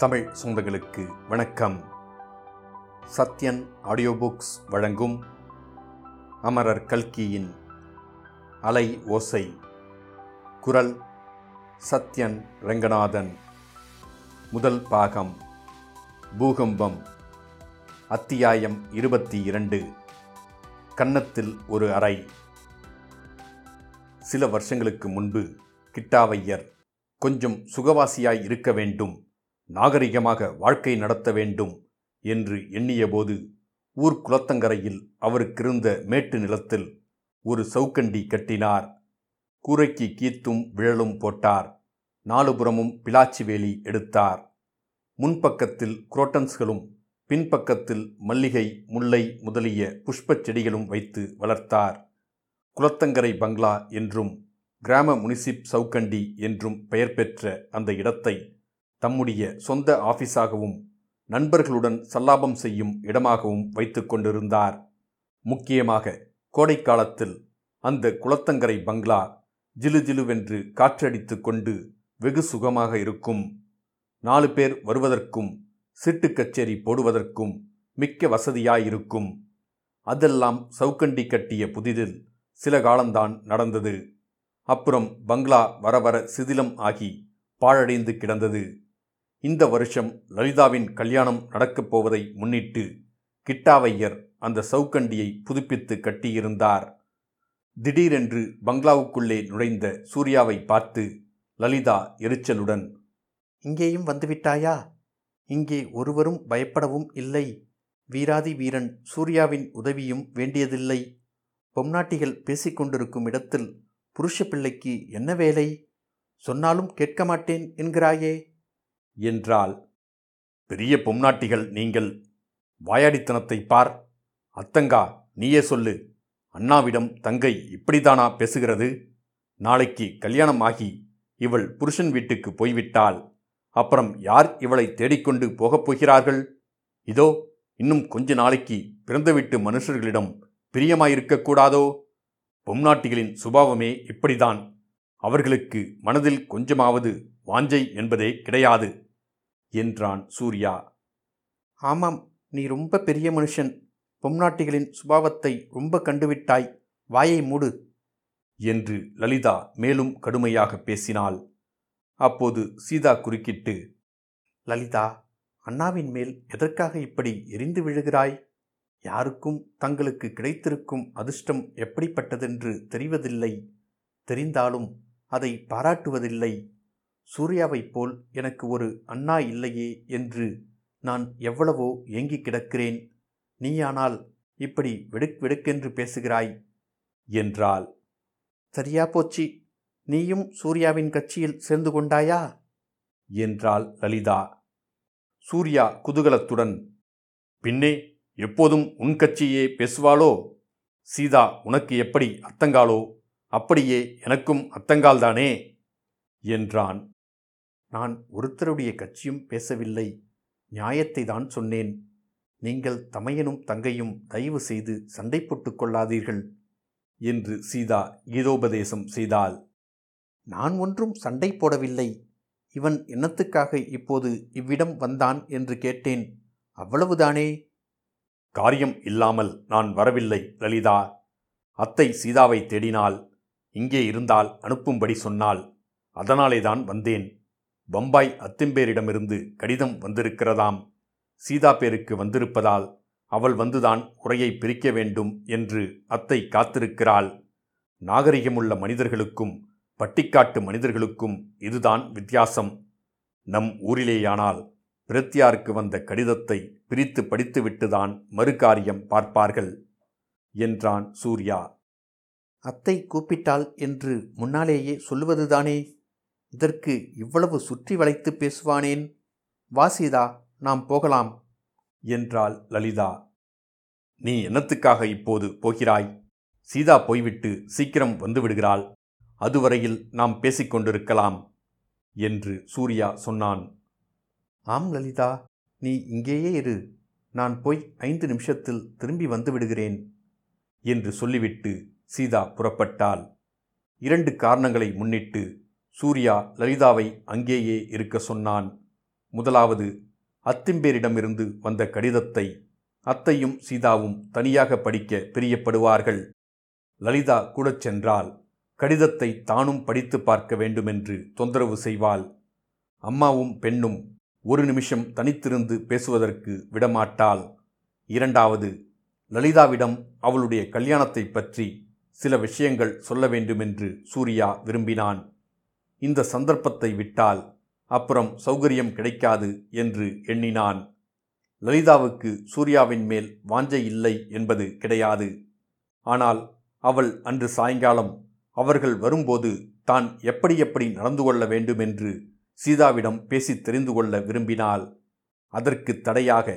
தமிழ் சொந்தங்களுக்கு வணக்கம். Sathyan audio books வழங்கும் அமரர் கல்கியின் அலை ஓசை. குரல் சத்யன் ரங்கநாதன். முதல் பாகம் பூகம்பம் அத்தியாயம் இருபத்தி இரண்டு கன்னத்தில் ஒரு அறை. சில வருஷங்களுக்கு முன்பு கிட்டாவையர் கொஞ்சம் சுகவாசியாய் இருக்க வேண்டும். நாகரிகமாக வாழ்க்கை நடத்த வேண்டும் என்று எண்ணியபோது ஊர் குளத்தங்கரையில் அவருக்கிருந்த மேட்டு நிலத்தில் ஒரு சவுக்கண்டி கட்டினார். கூரைக்கு கீத்தும் விழலும் போட்டார். நாலுபுறமும் பிளாச்சி வேலி எடுத்தார். முன்பக்கத்தில் குரோட்டன்ஸ்களும் பின்பக்கத்தில் மல்லிகை முல்லை முதலிய புஷ்பச் செடிகளும் வைத்து வளர்த்தார். குளத்தங்கரை பங்களா என்றும் கிராம முனிசிப் சவுக்கண்டி என்றும் பெயர் பெற்ற அந்த இடத்தை தம்முடைய சொந்த ஆபீஸாகவும் நண்பர்களுடன் சல்லாபம் செய்யும் இடமாகவும் வைத்து கொண்டிருந்தார். முக்கியமாக கோடைக்காலத்தில் அந்த குளத்தங்கரை பங்களா ஜிலுஜிலுவென்று காற்றடித்து கொண்டு வெகு சுகமாக இருக்கும். நாலு பேர் வருவதற்கும் சிட்டு கச்சேரி போடுவதற்கும் மிக்க வசதியாயிருக்கும். அதெல்லாம் சவுக்கண்டி கட்டிய புதிதில் சில காலம்தான் நடந்தது. அப்புறம் பங்களா வர வர சிதிலம் ஆகி பாழடைந்து கிடந்தது. இந்த வருஷம் லலிதாவின் கல்யாணம் நடக்கப் போவதை முன்னிட்டு கிட்டாவையர் அந்த சவுக்கண்டியை புதுப்பித்து கட்டியிருந்தார். திடீரென்று பங்களாவுக்குள்ளே நுழைந்த சூர்யாவை பார்த்து லலிதா எரிச்சலுடன் இங்கேயும் வந்துவிட்டாயா? இங்கே ஒருவரும் பயப்படவும் இல்லை. வீராதி வீரன் சூர்யாவின் உதவியும் வேண்டியதில்லை. பொம்நாட்டிகள் பேசிக்கொண்டிருக்கும் இடத்தில் புருஷ பிள்ளைக்கு என்ன வேலை? சொன்னாலும் கேட்க மாட்டேன் என்கிறாயே. என்றாள். பெரிய பொம்நாட்டிகள் நீங்கள். வாயாடித்தனத்தை பார். அத்தங்கா நீயே சொல்லு. அண்ணாவிடம் தங்கை இப்படிதானா பேசுகிறது? நாளைக்கு கல்யாணம் ஆகி இவள் புருஷன் வீட்டுக்கு போய்விட்டாள். அப்புறம் யார் இவளை தேடிக்கொண்டு போகப் போகிறார்கள்? இதோ இன்னும் கொஞ்ச நாளைக்கு பிறந்த வீட்டு மனுஷர்களிடம் பிரியமாயிருக்கக்கூடாதோ பொம்நாட்டிகளின் சுபாவமே இப்படிதான். அவர்களுக்கு மனதில் கொஞ்சமாவது வாஞ்சை என்பதே கிடையாது. என்றான் சூர்யா. ஆமாம் நீ ரொம்ப பெரிய மனுஷன். பொம்நாட்டிகளின் சுபாவத்தை ரொம்ப கண்டுவிட்டாய். வாயை மூடு. என்று லலிதா மேலும் கடுமையாக பேசினாள். அப்போது சீதா குறுக்கிட்டு லலிதா அண்ணாவின் மேல் எதற்காக இப்படி எரிந்து விழுகிறாய்? யாருக்கும் தங்களுக்கு கிடைத்திருக்கும் அதிர்ஷ்டம் எப்படிப்பட்டதென்று தெரிவதில்லை. தெரிந்தாலும் அதை பாராட்டுவதில்லை. சூர்யாவைப் போல் எனக்கு ஒரு அண்ணா இல்லையே என்று நான் எவ்வளவோ ஏங்கிக் கிடக்கிறேன். நீயானால் இப்படி வெடுக் வெடுக்கென்று பேசுகிறாய்? என்றாள். சரியா போச்சு. நீயும் சூர்யாவின் கட்சியில் சேர்ந்து கொண்டாயா? என்றாள் லலிதா. சூர்யா குதூகலத்துடன் பின்னே எப்போதும் உன் கட்சியே பேசுவாளோ? சீதா உனக்கு எப்படி அத்தங்காளோ அப்படியே எனக்கும் அத்தங்கால்தானே என்றான். நான் ஒருத்தருடைய கட்சியும் பேசவில்லை. நியாயத்தை தான் சொன்னேன். நீங்கள் தமையனும் தங்கையும் தயவு செய்து சண்டை போட்டுக் கொள்ளாதீர்கள் என்று சீதா கீதோபதேசம் செய்தாள். நான் ஒன்றும் சண்டை போடவில்லை. இவன் என்னத்துக்காக இப்போது இவ்விடம் வந்தான் என்று கேட்டேன். அவ்வளவுதானே? காரியம் இல்லாமல் நான் வரவில்லை லலிதா. அத்தை சீதாவை தேடினாள். இங்கே இருந்தால் அனுப்பும்படி சொன்னாள். அதனாலேதான் வந்தேன். பம்பாய் அத்திம்பேரிடமிருந்து கடிதம் வந்திருக்கிறதாம். சீதா பேருக்கு வந்திருப்பதால் அவள் வந்துதான் உரையை பிரிக்க வேண்டும் என்று அத்தை காத்திருக்கிறாள். நாகரிகமுள்ள மனிதர்களுக்கும் பட்டிக்காட்டு மனிதர்களுக்கும் இதுதான் வித்தியாசம். நம் ஊரிலேயானால் பிரத்தியாருக்கு வந்த கடிதத்தை பிரித்து படித்துவிட்டுதான் மறுகாரியம் பார்ப்பார்கள் என்றான் சூர்யா. அத்தை கூப்பிட்டாள் என்று முன்னாலேயே சொல்லுவதுதானே? இதற்கு இவ்வளவு சுற்றி வளைத்து பேசுவானேன்? வாசிதா நாம் போகலாம். என்றாள் லலிதா. நீ என்னத்துக்காக இப்போது போகிறாய்? சீதா போய்விட்டு சீக்கிரம் வந்து விடுகிறாள். அதுவரையில் நாம் பேசிக்கொண்டிருக்கலாம் என்று சூர்யா சொன்னான். ஆம் லலிதா நீ இங்கேயே இரு. நான் போய் ஐந்து நிமிஷத்தில் திரும்பி வந்து விடுகிறேன் என்று சொல்லிவிட்டு சீதா புறப்பட்டாள். இரண்டு காரணங்களை முன்னிட்டு சூர்யா லலிதாவை அங்கேயே இருக்க சொன்னான். முதலாவது அத்திம்பேரிடமிருந்து வந்த கடிதத்தை அத்தையும் சீதாவும் தனியாக படிக்க பிரியப்படுவார்கள். லலிதா கூடச் சென்றால் கடிதத்தை தானும் படித்து பார்க்க வேண்டுமென்று தொந்தரவு செய்வாள். அம்மாவும் பெண்ணும் ஒரு நிமிஷம் தனித்திருந்து பேசுவதற்கு விடமாட்டாள். இரண்டாவது லலிதாவிடம் அவளுடைய கல்யாணத்தை பற்றி சில விஷயங்கள் சொல்ல வேண்டுமென்று சூர்யா விரும்பினான். இந்த சந்தர்ப்பத்தை விட்டால் அப்புறம் சௌகரியம் கிடைக்காது என்று எண்ணினான். லலிதாவுக்கு சூர்யாவின் மேல் வாஞ்சை இல்லை என்பது கிடையாது. ஆனால் அவள் அன்று சாயங்காலம் அவர்கள் வரும்போது தான் எப்படி எப்படி நடந்து கொள்ள வேண்டுமென்று சீதாவிடம் பேசி தெரிந்து கொள்ள விரும்பினாள். அதற்கு தடையாக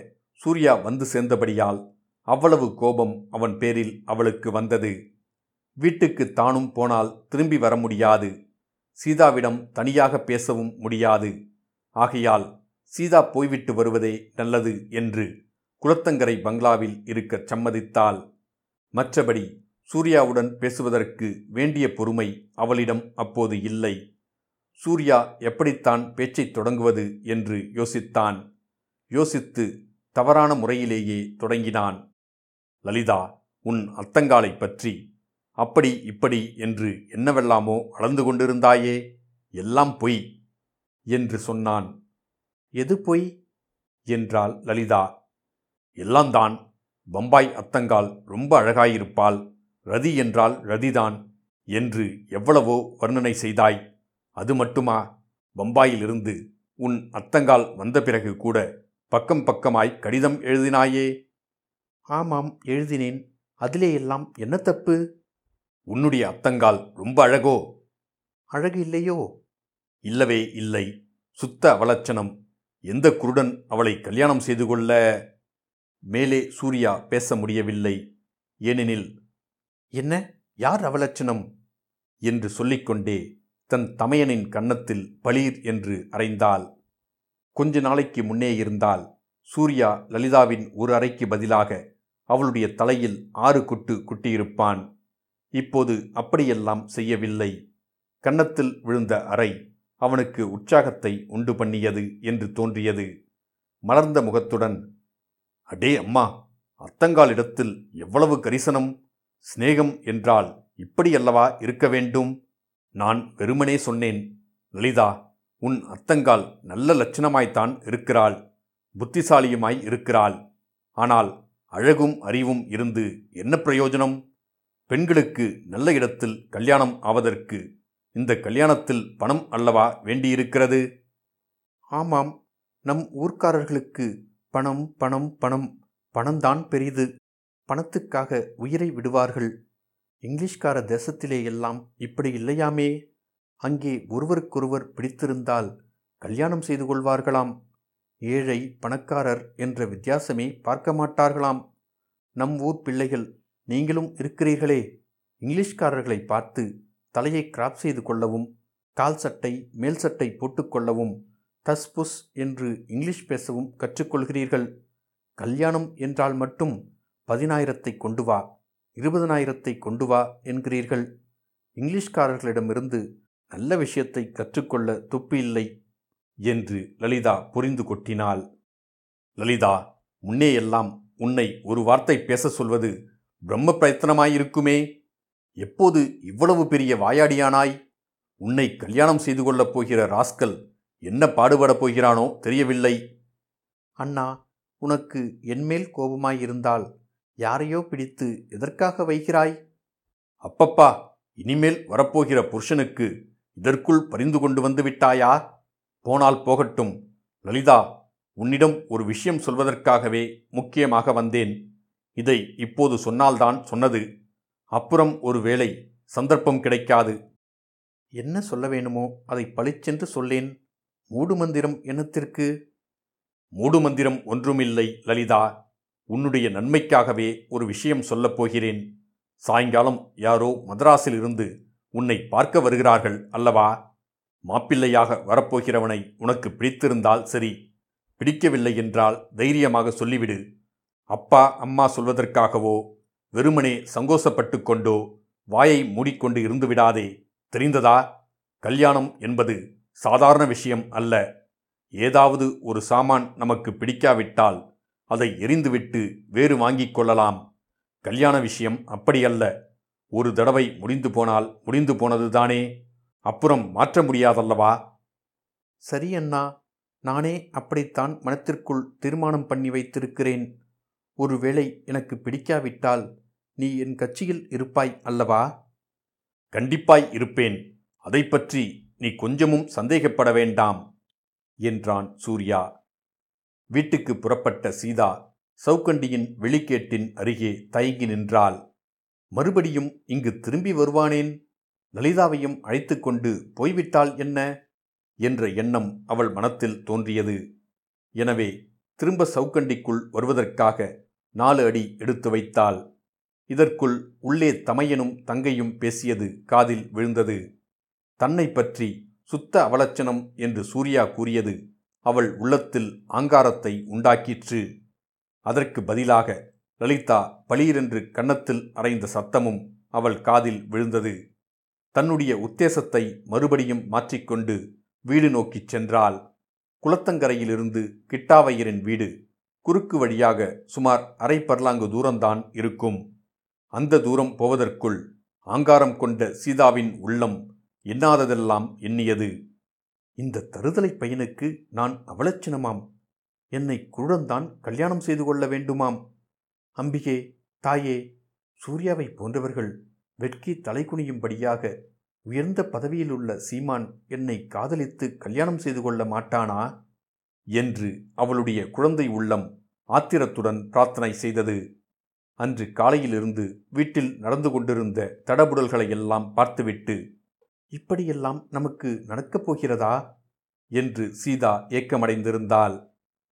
சூர்யா வந்து சேர்ந்தபடியால் அவ்வளவு கோபம் அவன் பேரில் அவளுக்கு வந்தது. வீட்டுக்கு தானும் போனால் திரும்பி வர முடியாது. சீதாவிடம் தனியாக பேசவும் முடியாது. ஆகையால் சீதா போய்விட்டு வருவதே நல்லது என்று குளத்தங்கரை பங்களாவில் இருக்கச் சம்மதித்தாள். மற்றபடி சூர்யாவுடன் பேசுவதற்கு வேண்டிய பொறுமை அவளிடம் அப்போது இல்லை. சூர்யா எப்படித்தான் பேச்சைத் தொடங்குவது என்று யோசித்தான். யோசித்து தவறான முறையிலேயே தொடங்கினான். லலிதா உன் அத்தங்காலை பற்றி அப்படி இப்படி என்று என்னவெல்லாமோ அளந்து கொண்டிருந்தாயே எல்லாம் பொய் என்று சொன்னான். எது பொய்? என்றாள் லலிதா. எல்லாம்தான் பம்பாய் அத்தங்கால் ரொம்ப அழகாயிருப்பாள். ரதி என்றால் ரதிதான் என்று எவ்வளவோ வர்ணனை செய்தாய். அது மட்டுமா? பம்பாயிலிருந்து உன் அத்தங்கால் வந்த பிறகு கூட பக்கம் பக்கமாய் கடிதம் எழுதினாயே? ஆமாம் எழுதினேன். அதிலே எல்லாம் என்ன தப்பு? உன்னுடைய அத்தங்கால் ரொம்ப அழகோ? அழகு இல்லையோ? இல்லவே இல்லை. சுத்த அவலட்சணம். எந்த குருடன் அவளை கல்யாணம் செய்து கொள்ள மேலே சூர்யா பேச முடியவில்லை. ஏனெனில் என்ன? யார் அவலட்சணம்? என்று சொல்லிக்கொண்டே தன் தமையனின் கன்னத்தில் பளீர் என்று அறைந்தாள் கொஞ்ச நாளைக்கு முன்னே இருந்தால் சூர்யா லலிதாவின் ஒரு அறைக்கு பதிலாக அவளுடைய தலையில் ஆறு குட்டு குட்டியிருப்பான். இப்போது அப்படியெல்லாம் செய்யவில்லை. கன்னத்தில் விழுந்த அறை அவனுக்கு உற்சாகத்தை உண்டு பண்ணியது என்று தோன்றியது. மலர்ந்த முகத்துடன் அடே அம்மா அத்தங்காலிடத்தில் எவ்வளவு கரிசனம்? சிநேகம் என்றால் இப்படியல்லவா இருக்க வேண்டும்? நான் வெறுமனே சொன்னேன் லலிதா உன் அத்தங்கால் நல்ல லட்சணமாய்த்தான் இருக்கிறாள் புத்திசாலியுமாய் இருக்கிறாள். ஆனால் அழகும் அறிவும் இருந்து என்ன பிரயோஜனம்? பெண்களுக்கு நல்ல இடத்தில் கல்யாணம் ஆவதற்கு இந்த கல்யாணத்தில் பணம் அல்லவா வேண்டியிருக்கிறது? ஆமாம். நம் ஊர்க்காரர்களுக்கு பணம் பணம் பணம் பணம்தான் பெரிது. பணத்துக்காக உயிரை விடுவார்கள். இங்கிலீஷ்கார தேசத்திலே எல்லாம் இப்படி இல்லையாமே? அங்கே ஒருவருக்கொருவர் பிடித்திருந்தால் கல்யாணம் செய்து கொள்வார்களாம். ஏழை பணக்காரர் என்ற வித்தியாசமே பார்க்க மாட்டார்களாம். நம் ஊர் பிள்ளைகள் நீங்களும் இருக்கிறீர்களே. இங்கிலீஷ்காரர்களை பார்த்து தலையை கிராப் செய்து கொள்ளவும் கால் சட்டை மேல் சட்டை போட்டுக்கொள்ளவும் தஸ்புஸ் என்று இங்கிலீஷ் பேசவும் கற்றுக்கொள்கிறீர்கள். கல்யாணம் என்றால் மட்டும் பதினாயிரத்தை கொண்டு வா இருபதனாயிரத்தை கொண்டு வா என்கிறீர்கள். இங்கிலீஷ்காரர்களிடமிருந்து நல்ல விஷயத்தை கற்றுக்கொள்ள துப்பு இல்லை என்று லலிதா புரிந்து கொட்டினாள். லலிதா முன்னேயெல்லாம் உன்னை ஒரு வார்த்தை பேச சொல்வது பிரம்ம பிரயத்தனமாயிருக்குமே எப்போது இவ்வளவு பெரிய வாயாடியானாய்? உன்னை கல்யாணம் செய்து கொள்ளப் போகிற ராஸ்கல் என்ன பாடுபடப் போகிறானோ தெரியவில்லை. அண்ணா உனக்கு என்மேல் கோபமாயிருந்தால் யாரையோ பிடித்து எதற்காக வைக்கிறாய் அப்பப்பா இனிமேல் வரப்போகிற புருஷனுக்கு இதற்குள் பரிந்து கொண்டு வந்து விட்டாயா? போனால் போகட்டும். லலிதா உன்னிடம் ஒரு விஷயம் சொல்வதற்காகவே முக்கியமாக வந்தேன். இதை இப்போது சொன்னால்தான் சொன்னது. அப்புறம் ஒரு வேளை சந்தர்ப்பம் கிடைக்காது. என்ன சொல்ல வேணுமோ அதை பளிச்சென்று சொல்லேன். மூடு மந்திரம் என்னத்திற்கு? மூடு மந்திரம் ஒன்றுமில்லை லலிதா. உன்னுடைய நன்மைக்காகவே ஒரு விஷயம் சொல்லப் போகிறேன். சாயங்காலம் யாரோ மதராஸில் இருந்து உன்னை பார்க்க வருகிறார்கள் அல்லவா? மாப்பிள்ளையாக வரப்போகிறவனை உனக்கு பிடித்திருந்தால் சரி. பிடிக்கவில்லை என்றால் தைரியமாக சொல்லிவிடு. அப்பா அம்மா சொல்வதற்காகவோ வெறுமனே சங்கோசப்பட்டு கொண்டோ வாயை மூடிக்கொண்டு இருந்து விடாதே. தெரிந்ததா? கல்யாணம் என்பது சாதாரண விஷயம் அல்ல. ஏதாவது ஒரு சாமான் நமக்கு பிடிக்காவிட்டால் அதை எரிந்துவிட்டு வேறு வாங்கிக் கொள்ளலாம். கல்யாண விஷயம் அப்படியல்ல. ஒரு தடவை முடிந்து போனால் முடிந்து போனதுதானே? அப்புறம் மாற்ற முடியாதல்லவா? சரி அண்ணா நானே அப்படித்தான் மனத்திற்குள் தீர்மானம் பண்ணி வைத்திருக்கிறேன். ஒருவேளை எனக்கு பிடிக்காவிட்டால் நீ என் கட்சியில் இருப்பாய் அல்லவா? கண்டிப்பாய் இருப்பேன். அதை பற்றி நீ கொஞ்சமும் சந்தேகப்பட வேண்டாம் என்றான் சூர்யா. வீட்டுக்கு புறப்பட்ட சீதா சவுக்கண்டியின் வெளிக்கேட்டின் அருகே தயங்கி நின்றாள். மறுபடியும் இங்கு திரும்பி வருவானேன்? லலிதாவையும் அழைத்து கொண்டு போய்விட்டால் என்ன? என்ற எண்ணம் அவள் மனத்தில் தோன்றியது. எனவே திரும்ப சவுக்கண்டிக்குள் வருவதற்காக நாலு அடி எடுத்து வைத்தாள். இதற்குள் உள்ளே தமையனும் தங்கையும் பேசியது காதில் விழுந்தது. தன்னை பற்றி சுத்த அவலட்சணம் என்று சூர்யா கூறியது அவள் உள்ளத்தில் ஆங்காரத்தை உண்டாக்கிற்று. அதற்கு பதிலாக லலிதா பளீரென்று கன்னத்தில் அறைந்த சத்தமும் அவள் காதில் விழுந்தது. தன்னுடைய உத்தேசத்தை மறுபடியும் மாற்றிக்கொண்டு வீடு நோக்கிச் சென்றாள். குளத்தங்கரையிலிருந்து கிட்டாவையரின் வீடு குறுக்கு வழியாக சுமார் அரை பர்லாங்கு தூரம்தான் இருக்கும். அந்த தூரம் போவதற்குள் ஆங்காரம் கொண்ட சீதாவின் உள்ளம் எண்ணாததெல்லாம் எண்ணியது. இந்த தருதலை பையனுக்கு நான் அவலட்சணமாம். என்னை குருடன்தான் கல்யாணம் செய்து கொள்ள வேண்டுமாம். அம்பிகே தாயே சூர்யாவை போன்றவர்கள் வெட்கி தலைகுனியும்படியாக உயர்ந்த பதவியில் உள்ள சீமான் என்னை காதலித்து கல்யாணம் செய்து கொள்ள மாட்டானா? என்று அவளுடைய குழந்தை உள்ளம் ஆத்திரத்துடன் பிரார்த்தனை செய்தது. அன்று காலையிலிருந்து வீட்டில் நடந்து கொண்டிருந்த தடபுடல்களை எல்லாம் பார்த்துவிட்டு இப்படியெல்லாம் நமக்கு நடக்கப் போகிறதா? என்று சீதா ஏக்கமடைந்திருந்தாள்.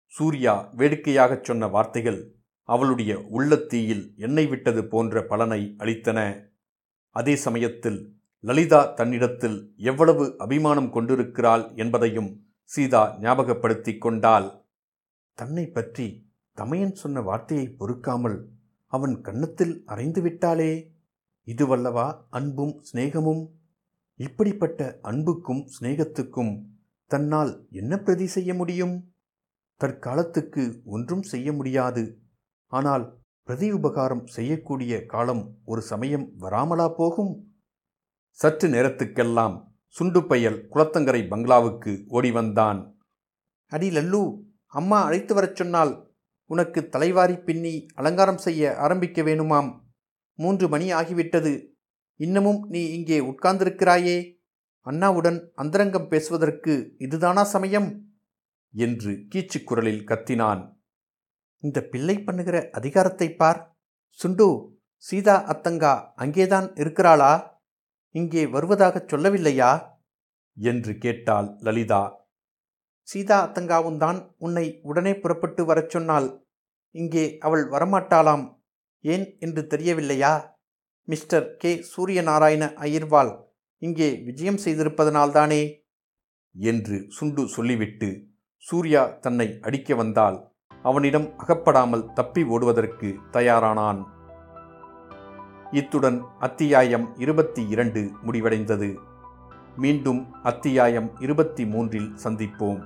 சூர்யா வேடிக்கையாகச் சொன்ன வார்த்தைகள் அவளுடைய உள்ளத்தீயில் எண்ணெய் விட்டது போன்ற பலனை அளித்தன. அதே சமயத்தில் லலிதா தன்னிடத்தில் எவ்வளவு அபிமானம் கொண்டிருக்கிறாள் என்பதையும் சீதா ஞாபகப்படுத்திக் கொண்டாள். தன்னை பற்றி தமையன் சொன்ன வார்த்தையை பொறுக்காமல் அவன் கன்னத்தில் அறைந்து விட்டாளே? இதுவல்லவா அன்பும் சிநேகமும்? இப்படிப்பட்ட அன்புக்கும் சிநேகத்துக்கும் தன்னால் என்ன பிரதி செய்ய முடியும்? தற்காலத்துக்கு ஒன்றும் செய்ய முடியாது. ஆனால் பிரதி உபகாரம் செய்யக்கூடிய காலம் ஒரு சமயம் வராமலா போகும்? சற்று நேரத்துக்கெல்லாம் சுண்டுப்பயல் குளத்தங்கரை பங்களாவுக்கு ஓடி வந்தான் அடி லல்லு அம்மா அழைத்து வரச் சொன்னால் உனக்கு தலைவாரி பின்னி அலங்காரம் செய்ய ஆரம்பிக்க வேணுமாம். மூன்று மணி ஆகிவிட்டது. இன்னமும் நீ இங்கே உட்கார்ந்திருக்கிறாயே? அண்ணாவுடன் அந்தரங்கம் பேசுவதற்கு இதுதானா சமயம்? என்று கீச்சு குரலில் கத்தினான். இந்த பிள்ளை பண்ணுகிற அதிகாரத்தை பார். சுண்டு சீதா அத்தங்கா அங்கேதான் இருக்கிறாளா? இங்கே வருவதாகச் சொல்லவில்லையா? என்று கேட்டாள் லலிதா. சீதா அத்தங்காவும் தான் உன்னை உடனே புறப்பட்டு வரச் சொன்னாள். இங்கே அவள் வரமாட்டாளாம். ஏன் என்று தெரியவில்லையா? Mister K. சூரியநாராயண ஐயர்வால் இங்கே விஜயம் செய்திருப்பதனால்தானே? என்று சுண்டு சொல்லிவிட்டு சூர்யா தன்னை அடிக்க வந்தால் அவனிடம் அகப்படாமல் தப்பி ஓடுவதற்கு தயாரானான். இத்துடன் அத்தியாயம் இருபத்தி இரண்டு முடிவடைந்தது. மீண்டும் அத்தியாயம் இருபத்தி மூன்றில் சந்திப்போம்.